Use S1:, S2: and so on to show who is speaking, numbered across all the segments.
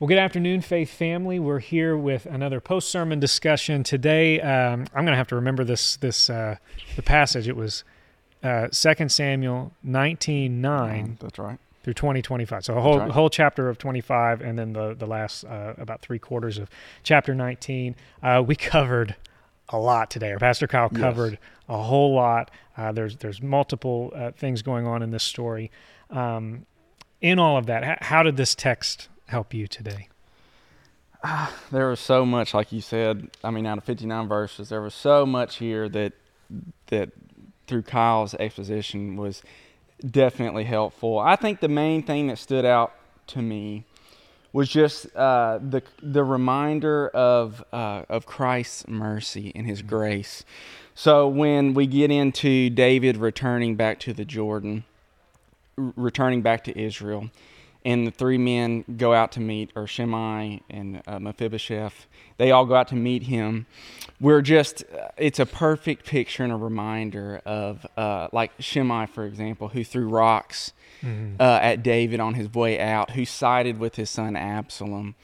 S1: Well, good afternoon, Faith family. We're here with another post sermon discussion today. Um, I'm going to have to remember this this uh, the passage. It was uh, 2 Samuel 19 9
S2: That's right.
S1: through 20 25. So a whole
S2: right.
S1: whole chapter of 25, and then the the last uh, about three quarters of chapter 19. Uh, we covered a lot today. Our pastor Kyle
S2: Yes.
S1: covered a whole lot. Uh, there's there's multiple uh, things going on in this story. Um, in all of that, how did this text help you today?
S2: There was so much, like you said. I mean, out of 59 verses, there was so much here that that through Kyle's exposition was definitely helpful. I think the main thing that stood out to me was just uh, the the reminder of uh, of Christ's mercy and His grace. So when we get into David returning back to the Jordan, returning back to Israel, and the three men go out to meet, or Shimei and uh, Mephibosheth, they all go out to meet him. We're just, uh, it's a perfect picture and a reminder of, uh, like Shimei, for example, who threw rocks uh, at David on his way out, who sided with his son Absalom.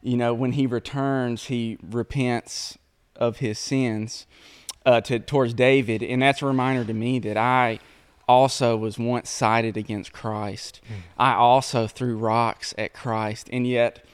S2: You know, when he returns, he repents of his sins uh, to towards David, and that's a reminder to me that I also was once sided against Christ. I also threw rocks at Christ, and yet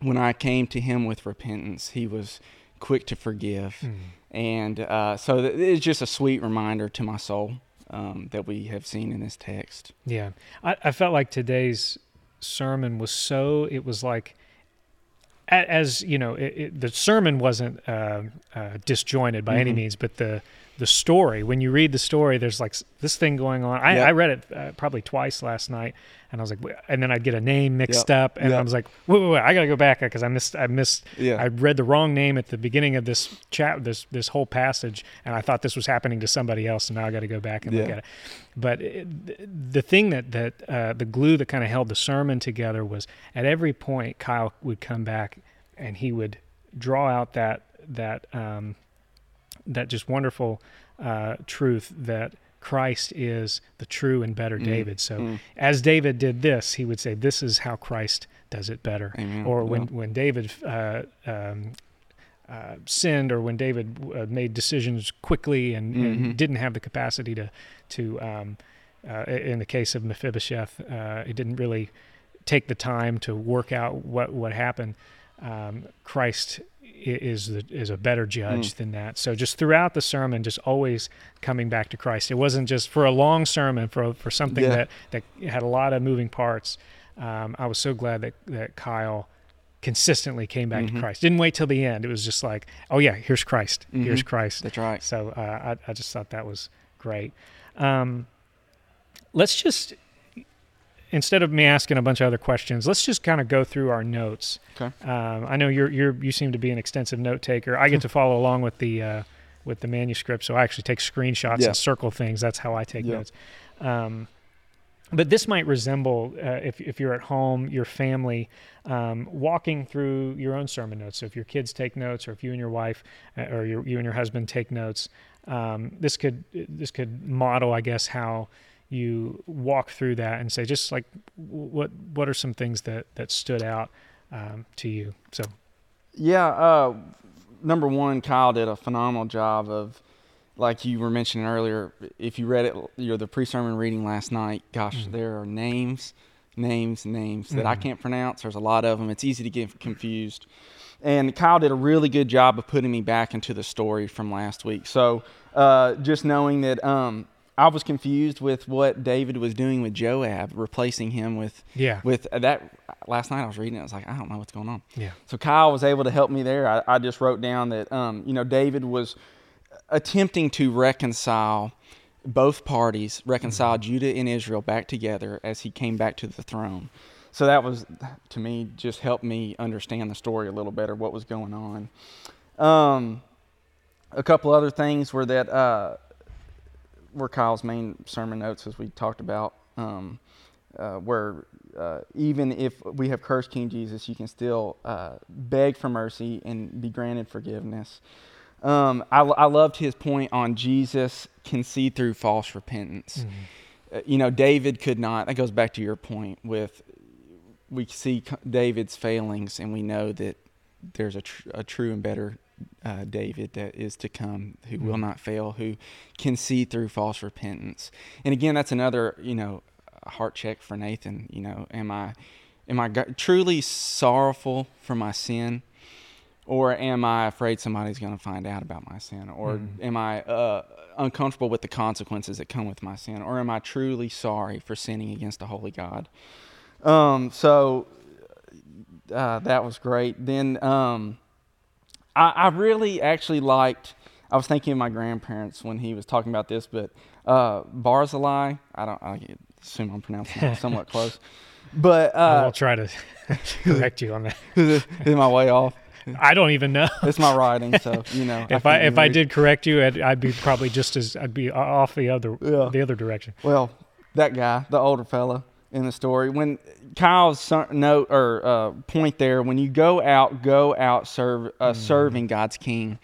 S2: when I came to Him with repentance, He was quick to forgive, and uh, so th- it's just a sweet reminder to my soul um, that we have seen in this text.
S1: Yeah, I, I felt like today's sermon was so. It was like, as you know, it, it, the sermon wasn't uh, uh, disjointed by any
S2: Mhm.
S1: means, but the the story. When you read the story, there's like this thing going on. I,
S2: Yep.
S1: I read it uh, probably twice last night, and I was like, and then I'd get a name mixed up, and I was like, wait, wait, wait, I gotta go back because I missed, I missed
S2: Yeah.
S1: I read the wrong name at the beginning of this chat, this this whole passage, and I thought this was happening to somebody else, and now I got to go back and look at it. But it, the thing that that uh, the glue that kind of held the sermon together was at every point Kyle would come back and he would draw out that that um, that just wonderful uh, truth that Christ is the true and better
S2: Mm.
S1: David. So
S2: Mm.
S1: as David did this, he would say, "This is how Christ does it better."
S2: Amen.
S1: Or when
S2: Yeah.
S1: when David uh, um, uh, sinned, or when David uh, made decisions quickly and, and
S2: Mhm.
S1: didn't have the capacity to to um, uh, in the case of Mephibosheth, uh, it didn't really take the time to work out what what happened. Um, Christ is the, is a better judge
S2: Mm.
S1: than that. So just throughout the sermon, just always coming back to Christ. It wasn't just for a long sermon for for something
S2: Yeah.
S1: that that had a lot of moving parts. Um, I was so glad that that Kyle consistently came back to
S2: Mhm.
S1: Christ. Didn't wait till the end. It was just like, oh yeah, here's Christ. Here's
S2: Mhm.
S1: Christ.
S2: That's right.
S1: So uh, I, I just thought that was great. Um, let's just, instead of me asking a bunch of other questions, let's just kind of go through our notes.
S2: Okay.
S1: Um, I know you're you're you seem to be an extensive note taker. I get to follow along with the uh, with the manuscript, so I actually take screenshots
S2: Yeah.
S1: and circle things. That's how I take
S2: Yeah.
S1: notes. Um, but this might resemble uh, if if you're at home, your family um, walking through your own sermon notes. So if your kids take notes, or if you and your wife uh, or your, you and your husband take notes, um, this could this could model, I guess, how you walk through that and say, just like what what are some things that that stood out um, to you? So
S2: Yeah, uh, number one, Kyle did a phenomenal job of, like you were mentioning earlier. If you read it, you know, the pre-sermon reading last night. Gosh,
S1: Mhm.
S2: there are names, names, names that I
S1: Mhm.
S2: can't pronounce. There's a lot of them. It's easy to get confused. And Kyle did a really good job of putting me back into the story from last week. So uh, just knowing that um, I was confused with what David was doing with Joab, replacing him with
S1: yeah,
S2: with that. Last night I was reading it. I was like, I don't know what's going on.
S1: yeah,
S2: So Kyle was able to help me there. I, I just wrote down that um, you know David was attempting to reconcile both parties, reconcile Judah and Israel back together as he came back to the throne. So that was to me just helped me understand the story a little better, what was going on. Um, a couple other things were that uh, were Kyle's main sermon notes, as we talked about. Um, uh, where uh, even if we have cursed King Jesus, you can still uh, beg for mercy and be granted forgiveness. Um, I, I loved his point on Jesus can see through false repentance.
S1: Mhm.
S2: Uh, you know, David could not. That goes back to your point with we see David's failings, and we know that there's a, tr- a true and better uh, David that is to come, who mm-hmm. will not fail, who can see through false repentance. And again, that's another you know heart check for Nathan. You know, am I am I truly sorrowful for my sin? Or am I afraid somebody's going to find out about my sin? Or mm. am I uh, uncomfortable with the consequences that come with my sin? Or am I truly sorry for sinning against a holy God? Um, so uh, that was great. Then um, I, I, really actually liked. I was thinking of my grandparents when he was talking about this, but uh, Barzillai. I don't. I assume I'm pronouncing it somewhat close, but uh,
S1: I'll try to correct you on that.
S2: is my way off?
S1: I don't even know.
S2: It's my writing, so you know.
S1: if I, I if I did correct you, I'd, I'd, be probably just as I'd be off the other yeah. the other direction.
S2: Well, that guy, the older fella, in the story. When Kyle's note or uh, point there, when you go out, go out serve, uh, mm. serving God's King,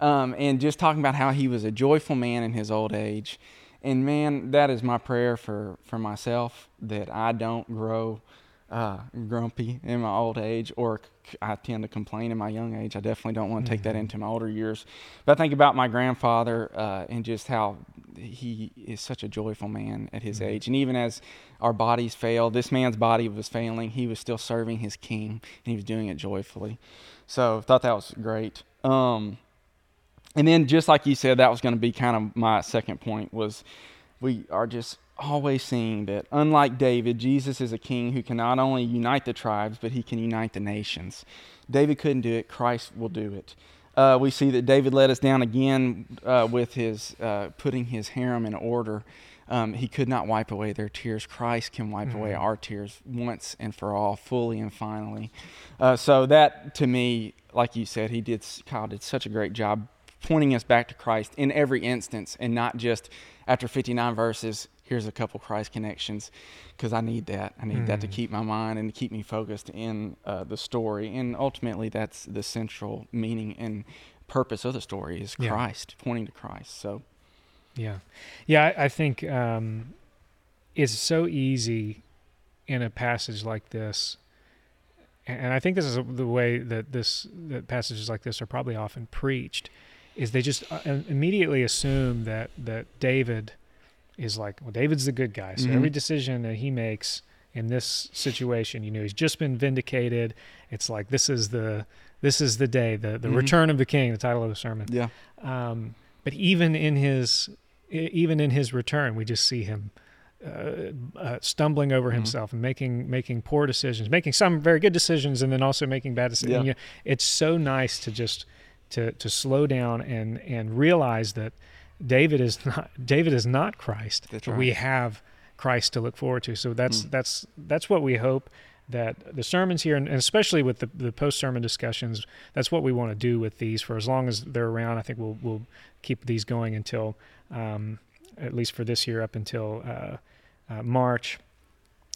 S2: um, and just talking about how he was a joyful man in his old age, and man, that is my prayer for for myself that I don't grow uh, grumpy in my old age, or I tend to complain in my young age. I definitely don't want to take mm-hmm. that into my older years. But I think about my grandfather uh, and just how he is such a joyful man at his mm-hmm. age. And even as our bodies fail, this man's body was failing, he was still serving his king, and he was doing it joyfully. So I thought that was great. Um, and then, just like you said, that was going to be kind of my second point was we are just always seeing that unlike David, Jesus is a king who can not only unite the tribes, but he can unite the nations. David couldn't do it, Christ will do it. Uh, we see that David let us down again uh, with his uh, putting his harem in order. Um, he could not wipe away their tears. Christ can wipe mm-hmm. away our tears once and for all, fully and finally. Uh, so that, to me, like you said, he did. Kyle did such a great job pointing us back to Christ in every instance, and not just after 59 verses here's a couple Christ connections because I need that. I need mm. that to mm. keep my mind and to keep me focused in uh, the story. And ultimately, that's the central meaning and purpose of the story is Christ, yeah. pointing to Christ. So,
S1: yeah, yeah, I, I think um, it's so easy in a passage like this. And I think this is the way that this that passages like this are probably often preached, is they just uh, immediately assume that that David is like, well, David's the good guy. So mm-hmm. every decision that he makes in this situation, you know, he's just been vindicated. It's like this is the this is the day, the the mm-hmm. return of the king, the title of the sermon.
S2: Yeah.
S1: Um, but even in his even in his return, we just see him uh, uh, stumbling over mm-hmm. himself and making making poor decisions, making some very good decisions, and then also making bad decisions. Yeah. You know, it's so nice to just to to slow down and and realize that David is not David is not Christ.
S2: That's right.
S1: We have Christ to look forward to. So that's mm. that's that's what we hope that the sermons here, and especially with the, the post sermon discussions, that's what we want to do with these for as long as they're around. I think we'll we'll keep these going until um, at least for this year up until uh, uh, March.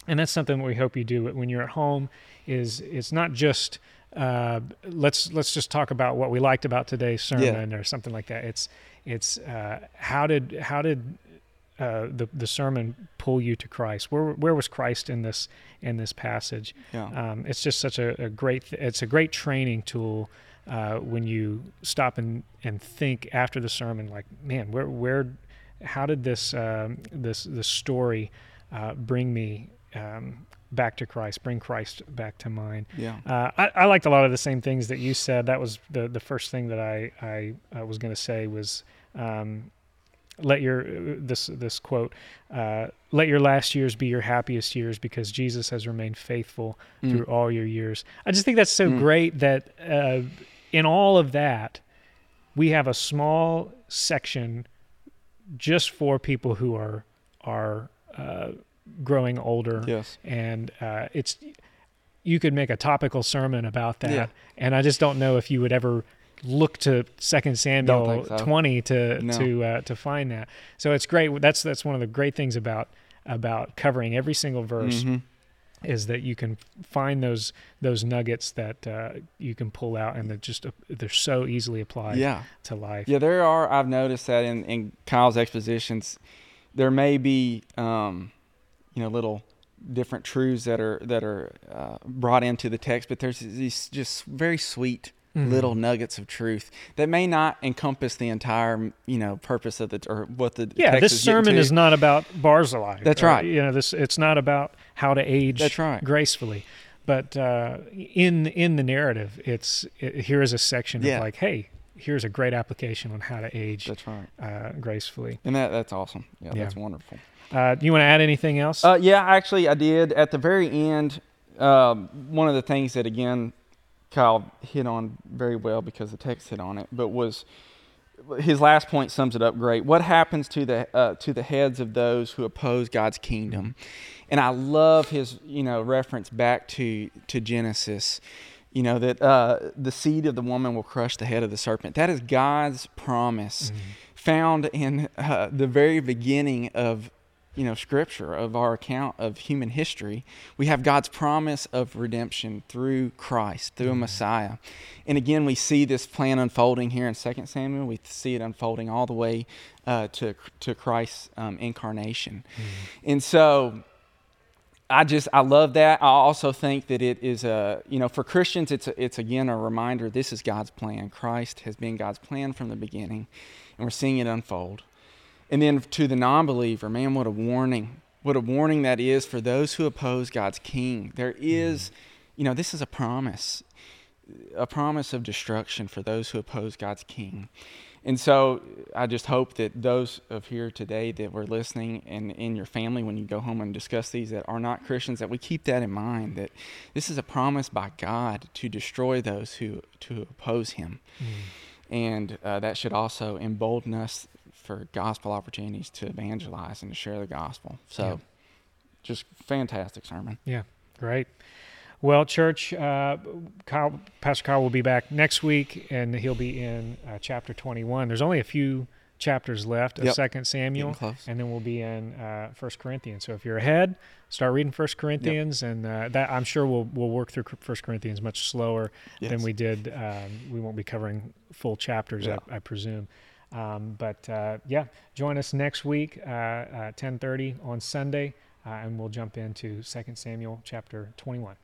S1: And that's something we hope you do when you're at home. Is it's not just uh, let's let's just talk about what we liked about today's sermon yeah. or something like that. It's it's uh, how did how did uh, the the sermon pull you to Christ? Where where was Christ in this in this passage?
S2: Yeah.
S1: Um, it's just such a, a great th- it's a great training tool uh, when you stop and and think after the sermon, like man, where where how did this um, this this story uh, bring me um, back to Christ, bring Christ back to mind.
S2: Yeah,
S1: uh, I, I, liked a lot of the same things that you said. That was the the first thing that I I, I was going to say was um, let your this this quote uh, let your last years be your happiest years because Jesus has remained faithful mm. through all your years. I just think that's so mm. great that uh, in all of that we have a small section just for people who are are uh, growing older.
S2: Yes,
S1: and uh, it's you could make a topical sermon about that, yeah. and I just don't know if you would ever look to Second Samuel so. twenty to no. to uh, to find that. So it's great. That's that's one of the great things about about covering every single verse. Mm-hmm. Is that you can find those those nuggets that uh, you can pull out and they're just uh, they're so easily applied
S2: yeah.
S1: to life.
S2: Yeah, there are. I've noticed that in, in Kyle's expositions, there may be um, you know little different truths that are that are uh, brought into the text, but there's these just very sweet
S1: Mhm.
S2: little nuggets of truth that may not encompass the entire you know purpose of the or what the
S1: Yeah, this
S2: is
S1: sermon is not about Barzillai.
S2: That's
S1: or,
S2: right.
S1: You know, this it's not about how to age
S2: That's right.
S1: gracefully. But uh, in in the narrative, it's it, here is a section
S2: Yeah.
S1: of like, hey, here's a great application on how to age
S2: That's right,
S1: uh, gracefully.
S2: and that that's awesome. Yeah,
S1: Yeah.
S2: that's wonderful.
S1: Uh, do you want to add anything else?
S2: Uh, yeah, actually, I did at the very end. Um, one of the things that again, Kyle hit on very well because the text hit on it, but was his last point sums it up great. What happens to the uh, to the heads of those who oppose God's kingdom? And I love his you know reference back to to Genesis. You know that uh, the seed of the woman will crush the head of the serpent. That is God's promise, found in uh, the very beginning of you know scripture of our account of human history. We have god's promise of redemption through christ through a messiah. And again we see this plan unfolding here in 2 samuel. We see it unfolding all the way uh, to, to christ's um, incarnation. And so I just I love that. I also think that it is a you know for Christians it's a, it's again a reminder this is God's plan. Christ has been God's plan from the beginning, and we're seeing it unfold. And then to the non-believer, man, what a warning! What a warning that is for those who oppose God's King. There is, you know, this is a promise, a promise of destruction for those who oppose God's King. And so I just hope that those of here today that were listening and in your family when you go home and discuss these that are not Christians, that we keep that in mind that this is a promise by God to destroy those who to oppose him. And uh, that should also embolden us for gospel opportunities to evangelize and to share the gospel. So
S1: Yeah.
S2: just fantastic sermon.
S1: Yeah, great. Well, church, uh, Kyle, Pastor Kyle will be back next week, and he'll be in uh, chapter 21. There's only a few chapters left of
S2: Yep.
S1: Second Samuel, and then we'll be in uh, First Corinthians. So if you're ahead, start reading First Corinthians, and uh, that I'm sure we'll we'll work through First Corinthians much slower than we did. Um, we won't be covering full chapters,
S2: Yeah.
S1: I, I presume. Um, but uh, yeah, join us next week, uh, uh, 10:30 on Sunday, uh, and we'll jump into Second Samuel chapter 21.